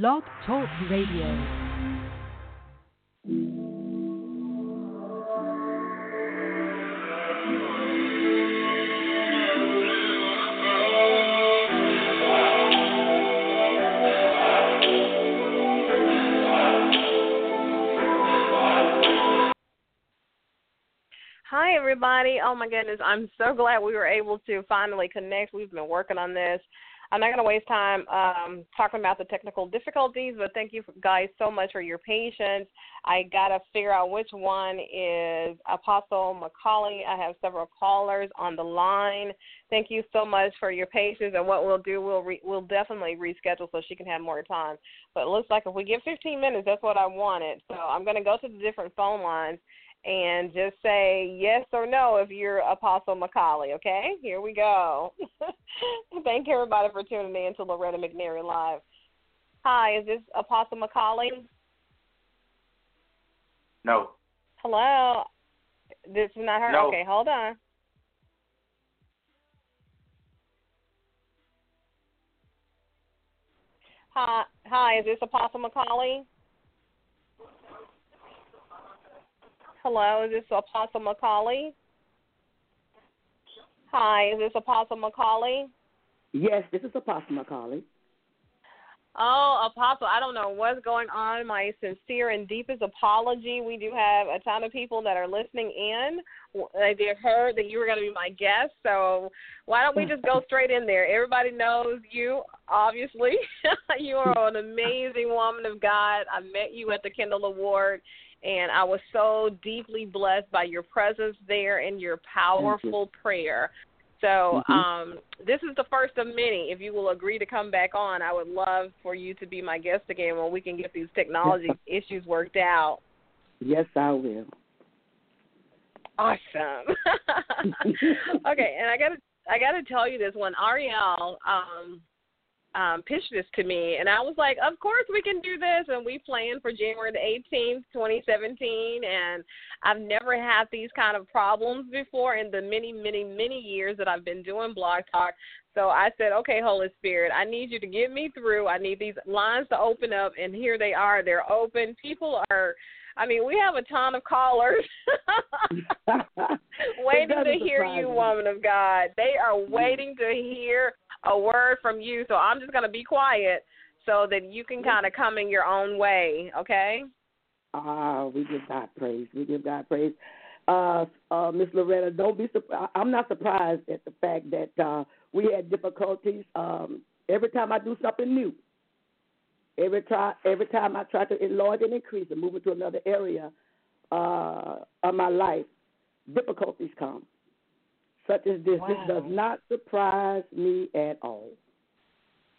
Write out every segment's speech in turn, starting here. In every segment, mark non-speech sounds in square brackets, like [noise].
Blog Talk Radio. Hi, everybody. Oh, my goodness. I'm so glad we were able to finally connect. We've been working on this. I'm not going to waste time um, talking about the technical difficulties, but thank you guys so much for your patience. I got to figure out which one is Apostle McCauley. I have several callers on the line. Thank you so much for your patience. And what we'll do, we'll re- we'll definitely reschedule so she can have more time. But it looks like if we get 15 minutes, that's what I wanted. So I'm going to go to the different phone lines and just say yes or no if you're Apostle McCauley, okay? Here we go. [laughs] Thank everybody for tuning in to Loretta McNary Live. Hi, is this Apostle McCauley? No. Hello. This is not her? No. Okay, hold on. Hi, hi, is this Apostle McCauley? Hello, is this Apostle McCauley? Hi, is this Apostle McCauley? Yes, this is Apostle McCauley. Oh, Apostle, I don't know what's going on. My sincere and deepest apology. We do have a ton of people that are listening in. They heard that you were going to be my guest, so why don't we just go [laughs] straight in there? Everybody knows you, obviously. [laughs] you are an amazing woman of God. I met you at the Kendall Award, and I was so deeply blessed by your presence there and your powerful prayer. So Mhm. um, this is the first of many. If you will agree to come back on, I would love for you to be my guest again when we can get these technology issues worked out. Yes, I will. Awesome. [laughs] okay, and I got to I got to tell you this when Ariel um um pitched this to me and I was like, "Of course we can do this." And we planned for January the 18th, 2017, and I've never had these kind of problems before in the many, many, many years that I've been doing Blog Talk. So I said, "Okay, Holy Spirit, I need you to get me through. I need these lines to open up." And here they are. They're open. People are I mean, we have a ton of callers [laughs] [laughs] waiting to hear you, woman of God. They are waiting to hear a word from you. So I'm just going to be quiet so that you can kind of come in your own way, okay? Ah, we give God praise. We give God praise. Uh, uh, Miss Loretta, don't be surprised. I'm not surprised at the fact that uh, we had difficulties. Um, every time I do something new, every try, every time I try to enlarge and increase and move into another area uh, of my life, difficulties come. Such as this. This does not surprise me at all.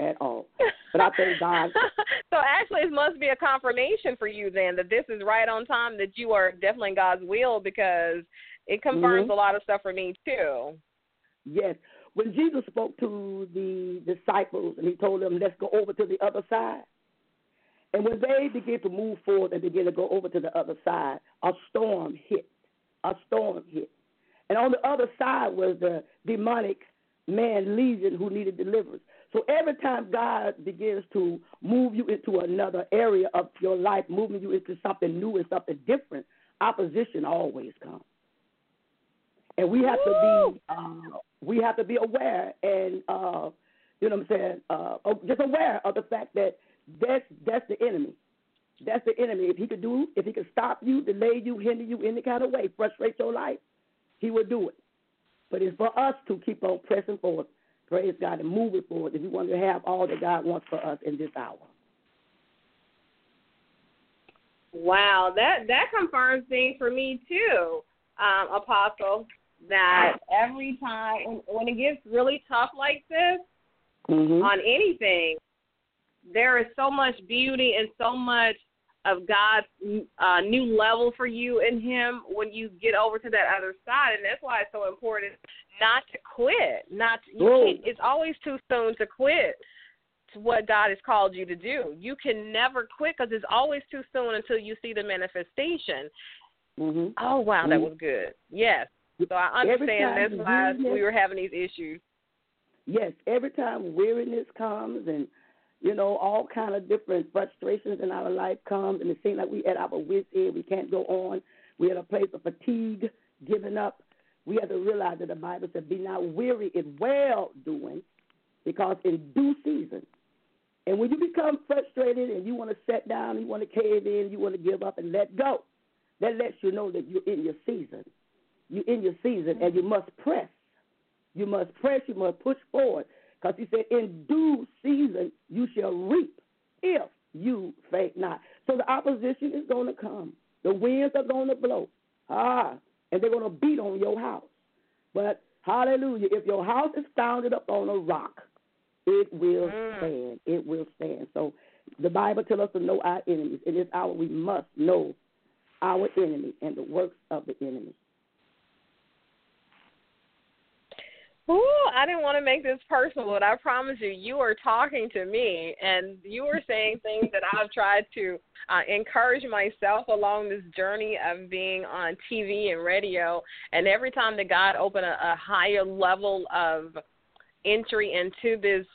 At all. But I thank God. [laughs] so actually, it must be a confirmation for you then that this is right on time. That you are definitely in God's will because it confirms Mhm. a lot of stuff for me too. Yes. When Jesus spoke to the disciples and he told them, let's go over to the other side. And when they began to move forward and began to go over to the other side, a storm hit. A storm hit. And on the other side was the demonic man legion who needed deliverance. So every time God begins to move you into another area of your life, moving you into something new and something different, opposition always comes. And we have to be uh, we have to be aware and uh, you know what I'm saying, uh, oh, just aware of the fact that that's that's the enemy. That's the enemy. If he could do, if he could stop you, delay you, hinder you any kind of way, frustrate your life, he will do it. But it's for us to keep on pressing forward, praise God, and moving forward if we want to have all that God wants for us in this hour. Wow, that that confirms things for me too, um, Apostle. That every time when, when it gets really tough like this Mm-hmm. on anything, there is so much beauty and so much of God's uh, new level for you in Him when you get over to that other side, and that's why it's so important not to quit. Not to, you can't, it's always too soon to quit to what God has called you to do. You can never quit because it's always too soon until you see the manifestation. Mm-hmm. Oh wow, mm-hmm. that was good. Yes. So I understand that's why we were having these issues. Yes, every time weariness comes and you know, all kind of different frustrations in our life comes, and it seems like we at our wits' end, we can't go on. We're at a place of fatigue, giving up. We have to realize that the Bible said, "Be not weary in well doing, because in due season." And when you become frustrated and you want to sit down, you want to cave in, you want to give up and let go, that lets you know that you're in your season. You're in your season, and you must press. You must press. You must push forward because he said, In due season you shall reap if you faint not. So the opposition is going to come. The winds are going to blow. Ah, and they're going to beat on your house. But hallelujah, if your house is founded up on a rock, it will mm. stand. It will stand. So the Bible tells us to know our enemies. In this hour, we must know our enemy and the works of the enemy. Ooh, I didn't want to make this personal, but I promise you, you are talking to me, and you are saying things that I've tried to uh, encourage myself along this journey of being on TV and radio. And every time that God opened a, a higher level of entry into this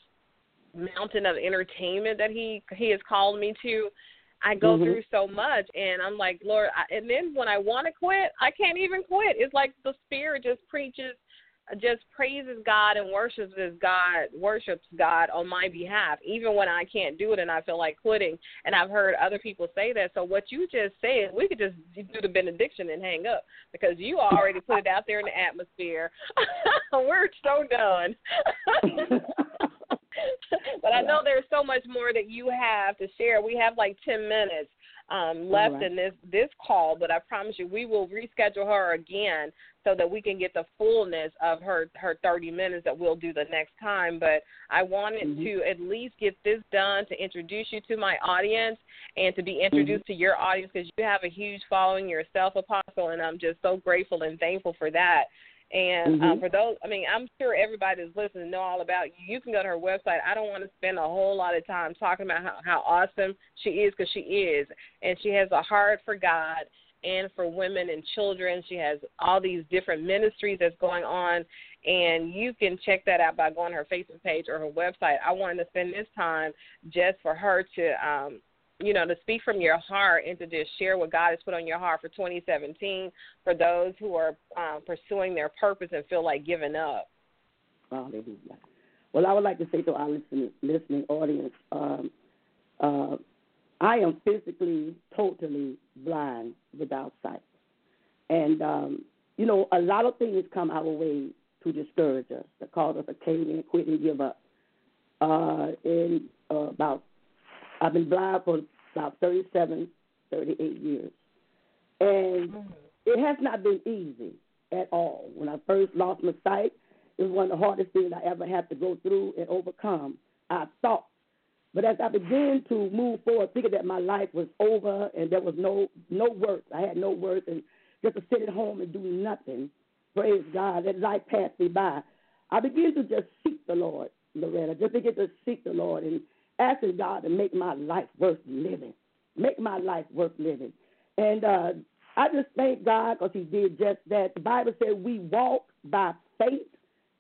mountain of entertainment that He He has called me to, I go mm-hmm. through so much, and I'm like, Lord. I, and then when I want to quit, I can't even quit. It's like the Spirit just preaches just praises God and worships his God worships God on my behalf, even when I can't do it and I feel like quitting. And I've heard other people say that. So what you just said, we could just do the benediction and hang up because you already put it out there in the atmosphere. [laughs] We're so done. [laughs] but I know there's so much more that you have to share. We have like ten minutes um, left right. in this this call, but I promise you we will reschedule her again so that we can get the fullness of her her 30 minutes that we'll do the next time. But I wanted mm-hmm. to at least get this done to introduce you to my audience and to be introduced mm-hmm. to your audience because you have a huge following yourself, Apostle, and I'm just so grateful and thankful for that. And uh, mm-hmm. uh, for those, I mean, I'm sure everybody that's listening know all about you. You can go to her website. I don't want to spend a whole lot of time talking about how, how awesome she is because she is, and she has a heart for God and for women and children. She has all these different ministries that's going on, and you can check that out by going to her Facebook page or her website. I wanted to spend this time just for her to um, you know, to speak from your heart and to just share what God has put on your heart for 2017 for those who are um, pursuing their purpose and feel like giving up. Hallelujah. Well, I would like to say to our listening, listening audience, um, uh, I am physically totally blind without sight. And, um, you know, a lot of things come our way to discourage us, to cause us to cave in, quit, and give up. Uh, in uh, about, I've been blind for about 37, 38 years. And mm-hmm. it has not been easy at all. When I first lost my sight, it was one of the hardest things I ever had to go through and overcome. I thought. But as I began to move forward, thinking that my life was over and there was no no work, I had no work and just to sit at home and do nothing, praise God, that life passed me by. I began to just seek the Lord, Loretta, just begin to seek the Lord and asking God to make my life worth living, make my life worth living. And uh, I just thank God because He did just that. The Bible said we walk by faith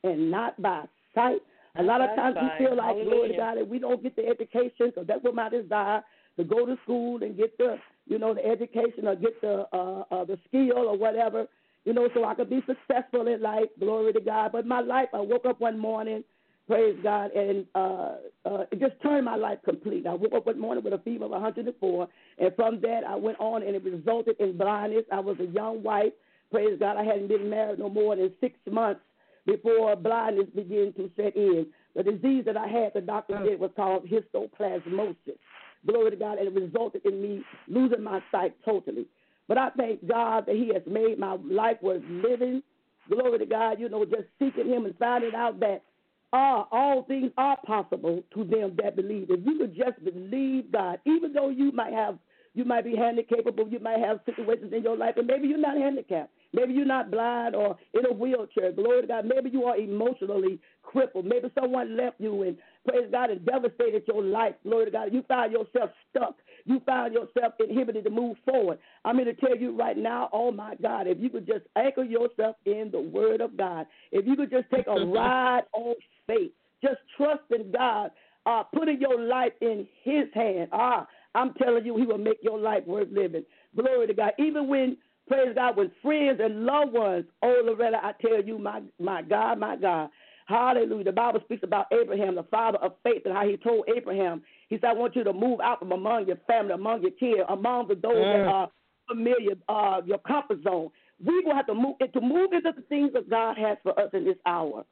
and not by sight. A lot of times we feel like, Lord God, that we don't get the education because that's what my desire to go to school and get the, you know, the education or get the uh, uh, the skill or whatever, you know, so I could be successful in life. Glory to God. But my life, I woke up one morning praise God, and uh, uh, it just turned my life complete. I woke up one morning with a fever of 104, and from that I went on, and it resulted in blindness. I was a young wife, praise God. I hadn't been married no more than six months before blindness began to set in. The disease that I had, the doctor said, was called histoplasmosis. Glory to God, and it resulted in me losing my sight totally. But I thank God that He has made my life worth living. Glory to God, you know, just seeking Him and finding out that are all things are possible to them that believe. If you could just believe God, even though you might have you might be handicapped, you might have situations in your life, and maybe you're not handicapped. Maybe you're not blind or in a wheelchair. Glory to God. Maybe you are emotionally crippled. Maybe someone left you and praise God and devastated your life. Glory to God. You found yourself stuck. You found yourself inhibited to move forward. I'm here to tell you right now, oh my God, if you could just anchor yourself in the Word of God, if you could just take a ride on faith, just trust in God, uh, putting your life in His hand. Ah, I'm telling you, He will make your life worth living. Glory to God. Even when Praise God, when friends and loved ones, oh Loretta, I tell you, my my God, my God. Hallelujah. The Bible speaks about Abraham, the father of faith, and how he told Abraham, he said, I want you to move out from among your family, among your kids, among the, those mm. that are familiar, uh, your comfort zone. We will have to move to move into the things that God has for us in this hour.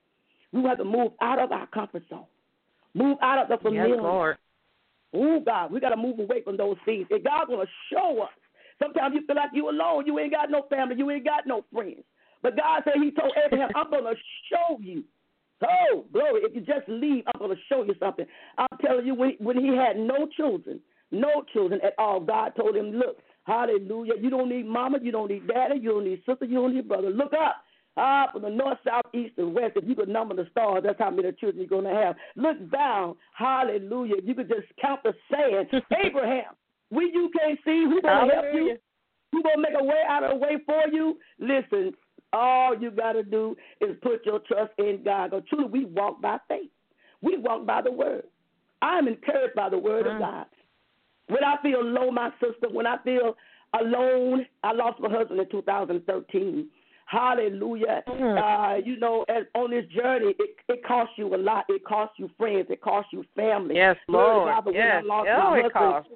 We have to move out of our comfort zone. Move out of the familiar. Yes, Lord. Oh God, we got to move away from those things. And God's going to show us Sometimes you feel like you alone. You ain't got no family. You ain't got no friends. But God said He told Abraham, I'm going to show you. Oh, glory. If you just leave, I'm going to show you something. I'm telling you, when, when he had no children, no children at all, God told him, Look, hallelujah. You don't need mama. You don't need daddy. You don't need sister. You don't need brother. Look up. Ah, from the north, south, east, and west. If you could number the stars, that's how many children you're going to have. Look down. Hallelujah. If you could just count the sand. [laughs] Abraham, we you can't see who gonna help you. Who gonna make a way out of the way for you? Listen, all you gotta do is put your trust in God. Because truly, we walk by faith. We walk by the word. I'm encouraged by the word mm. of God. When I feel low, my sister, when I feel alone, I lost my husband in 2013. Hallelujah. Mm. Uh, you know, as, on this journey, it, it costs you a lot. It costs you friends. It costs you family. Yes, Lord. Yes. oh, it costs.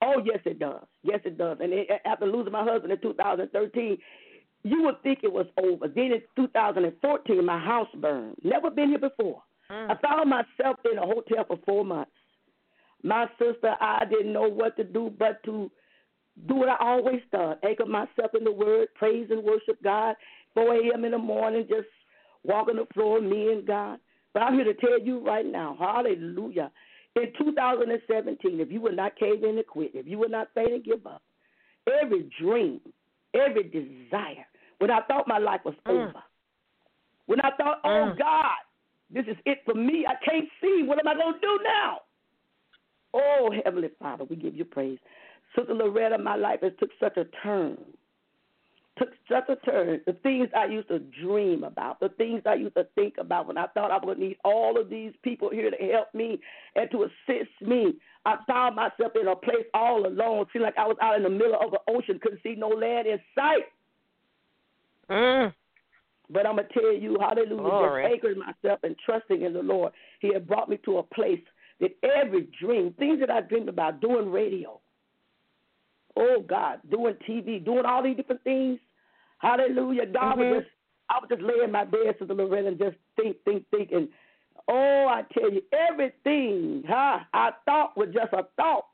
Oh, yes, it does. Yes, it does. And it, after losing my husband in 2013, you would think it was over. Then in 2014, my house burned. Never been here before. Mm. I found myself in a hotel for four months. My sister, I didn't know what to do but to do what I always done anchor myself in the Word, praise and worship God. 4 a.m. in the morning, just walking the floor, me and God. But I'm here to tell you right now, hallelujah. In 2017, if you would not cave in and quit, if you would not faint and give up, every dream, every desire, when I thought my life was mm. over, when I thought, oh mm. God, this is it for me, I can't see, what am I going to do now? Oh, Heavenly Father, we give you praise. Sister Loretta, my life has took such a turn took such a turn. The things I used to dream about, the things I used to think about when I thought I would need all of these people here to help me and to assist me. I found myself in a place all alone, feeling like I was out in the middle of the ocean, couldn't see no land in sight. Mm. But I'm gonna tell you, hallelujah, Glory. just anchoring myself and trusting in the Lord. He had brought me to a place that every dream, things that I dreamed about, doing radio, oh God, doing TV, doing all these different things. Hallelujah. God mm-hmm. was just I was just laying my bed, Sister Loretta, and just think, think, think, and oh, I tell you, everything, huh, I thought was just a thought.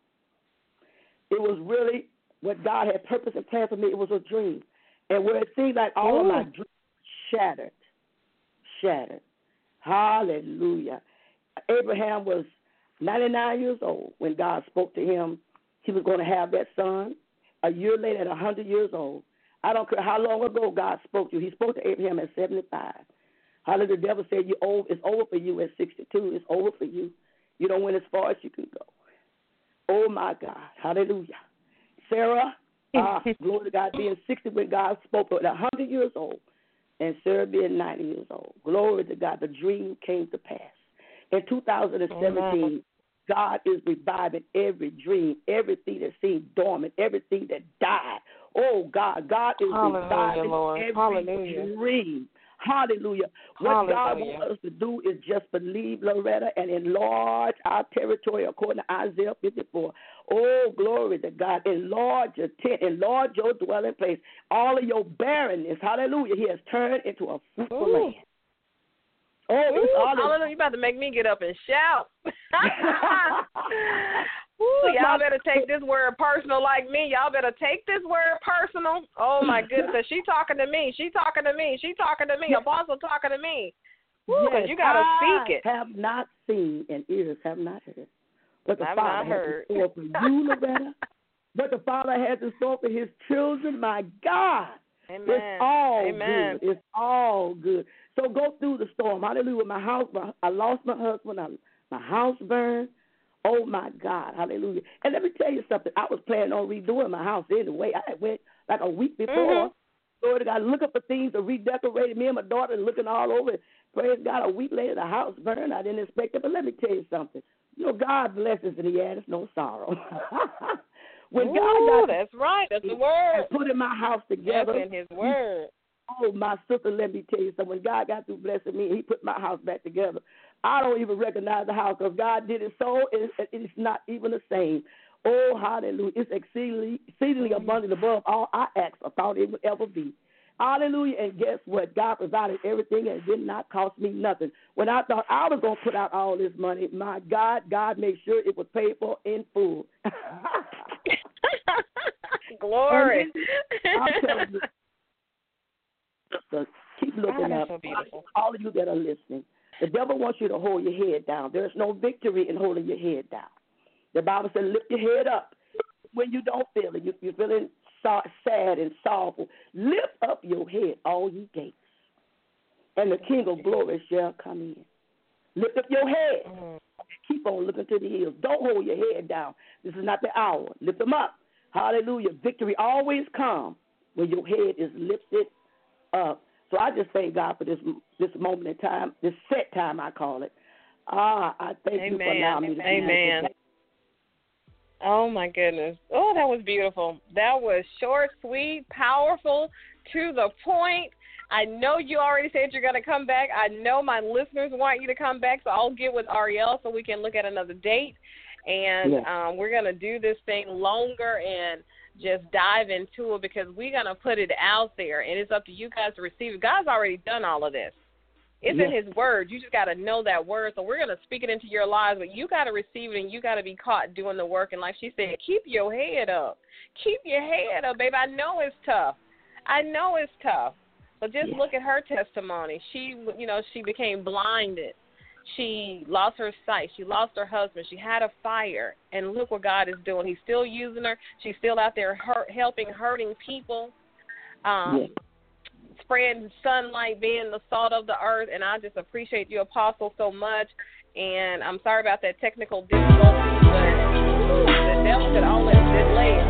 It was really what God had purpose and plan for me. It was a dream, and where it seemed like all Ooh. of my dreams shattered, shattered. Hallelujah. Abraham was 99 years old when God spoke to him he was going to have that son. A year later, at 100 years old, I don't care how long ago God spoke to you. He spoke to Abraham at 75. Hallelujah. The devil said, you over, It's over for you at 62. It's over for you. You don't went as far as you can go. Oh, my God. Hallelujah. Sarah, uh, glory to God, being 60 when God spoke at 100 years old, and Sarah being 90 years old. Glory to God. The dream came to pass. In 2017, God is reviving every dream, everything that seemed dormant, everything that died. Oh God, God is Hallelujah, reviving Lord. every Hallelujah. dream. Hallelujah. What Hallelujah. God wants us to do is just believe, Loretta, and enlarge our territory according to Isaiah 54. Oh, glory to God. Enlarge your tent, enlarge your dwelling place. All of your barrenness, hallelujah, He has turned into a fruitful Ooh. land. Oh, Ooh, hallelujah. You about to make me get up and shout. [laughs] Ooh, y'all better take this word personal like me. Y'all better take this word personal. Oh my goodness, she talking to me. She talking to me. She talking to me. Apostle talking to me. yes, you gotta speak it. Have not seen and ears have not heard. What the I've Father has heard. in store for you, Loretta. [laughs] what the Father has in store for His children. My God. Amen. It's all Amen. good. It's all good. So go through the storm. Hallelujah. My house, my, I lost my husband. I, my house burned. Oh my God. Hallelujah. And let me tell you something. I was planning on redoing my house anyway. I went like a week before. Mhm. Glory to God, looking for things to redecorate. Me and my daughter looking all over. Praise God. A week later, the house burned. I didn't expect it. But let me tell you something. You know, God blesses and He adds no sorrow. [laughs] when Ooh, God got that's right. That's the word. and put in my house together, That's in His word. Oh, my sister, let me tell you something. When God got through blessing me, He put my house back together. I don't even recognize the house because God did it so, it, it's not even the same. Oh, hallelujah. It's exceedingly, exceedingly mm. abundant above all I asked or thought it would ever be. Hallelujah. And guess what? God provided everything and it did not cost me nothing. When I thought I was going to put out all this money, my God, God made sure it was paid for in full. [laughs] [laughs] Glory. You, so keep looking up. so. All of you that are listening, the devil wants you to hold your head down. There's no victory in holding your head down. The Bible says, lift your head up when you don't feel it. You, you're feeling so, sad and sorrowful. Lift up your head, all ye gates, and the King of glory shall come in. Lift up your head. Mhm. Keep on looking to the hills. Don't hold your head down. This is not the hour. Lift them up. Hallelujah. Victory always comes when your head is lifted up. So I just thank God for this this moment in time, this set time I call it. Ah, I thank you for allowing me to Amen. Oh my goodness. Oh, that was beautiful. That was short, sweet, powerful, to the point. I know you already said you're going to come back. I know my listeners want you to come back, so I'll get with Ariel so we can look at another date. And Yes. um, we're going to do this thing longer and just dive into it because we're going to put it out there, and it's up to you guys to receive it. God's already done all of this. It's in His Word. You just got to know that word. So we're going to speak it into your lives, but you got to receive it, and you got to be caught doing the work. And like she said, keep your head up. Keep your head up, babe. I know it's tough. I know it's tough. But just Yes. look at her testimony. She, you know, she became blinded. She lost her sight. She lost her husband. She had a fire, and look what God is doing. He's still using her. She's still out there hurt, helping hurting people. Um, Yes. spreading sunlight, being the salt of the earth, and I just appreciate you, Apostle, so much. And I'm sorry about that technical difficulty, but the devil could only delay it.